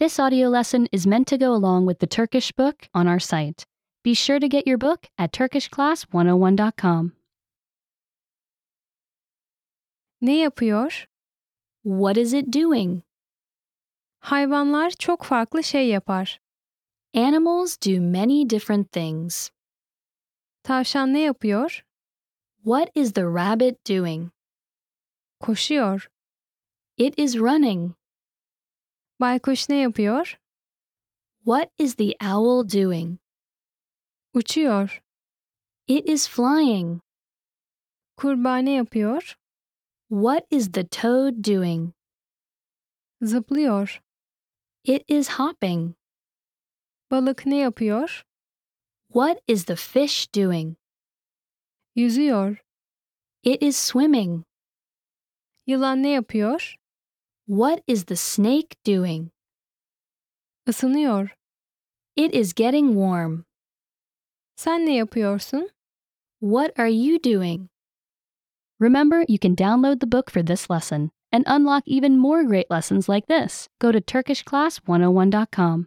This audio lesson is meant to go along with the Turkish book on our site. Be sure to get your book at turkishclass101.com. Ne yapıyor? What is it doing? Hayvanlar çok farklı şey yapar. Animals do many different things. Tavşan ne yapıyor? What is the rabbit doing? Koşuyor. It is running. Baykuş ne yapıyor? What is the owl doing? Uçuyor. It is flying. Kurbağa ne yapıyor? What is the toad doing? Zıplıyor. It is hopping. Balık ne yapıyor? What is the fish doing? Yüzüyor. It is swimming. Yılan ne yapıyor? What is the snake doing? Isınıyor. It is getting warm. Sen ne yapıyorsun? What are you doing? Remember, you can download the book for this lesson and unlock even more great lessons like this. Go to TurkishClass101.com.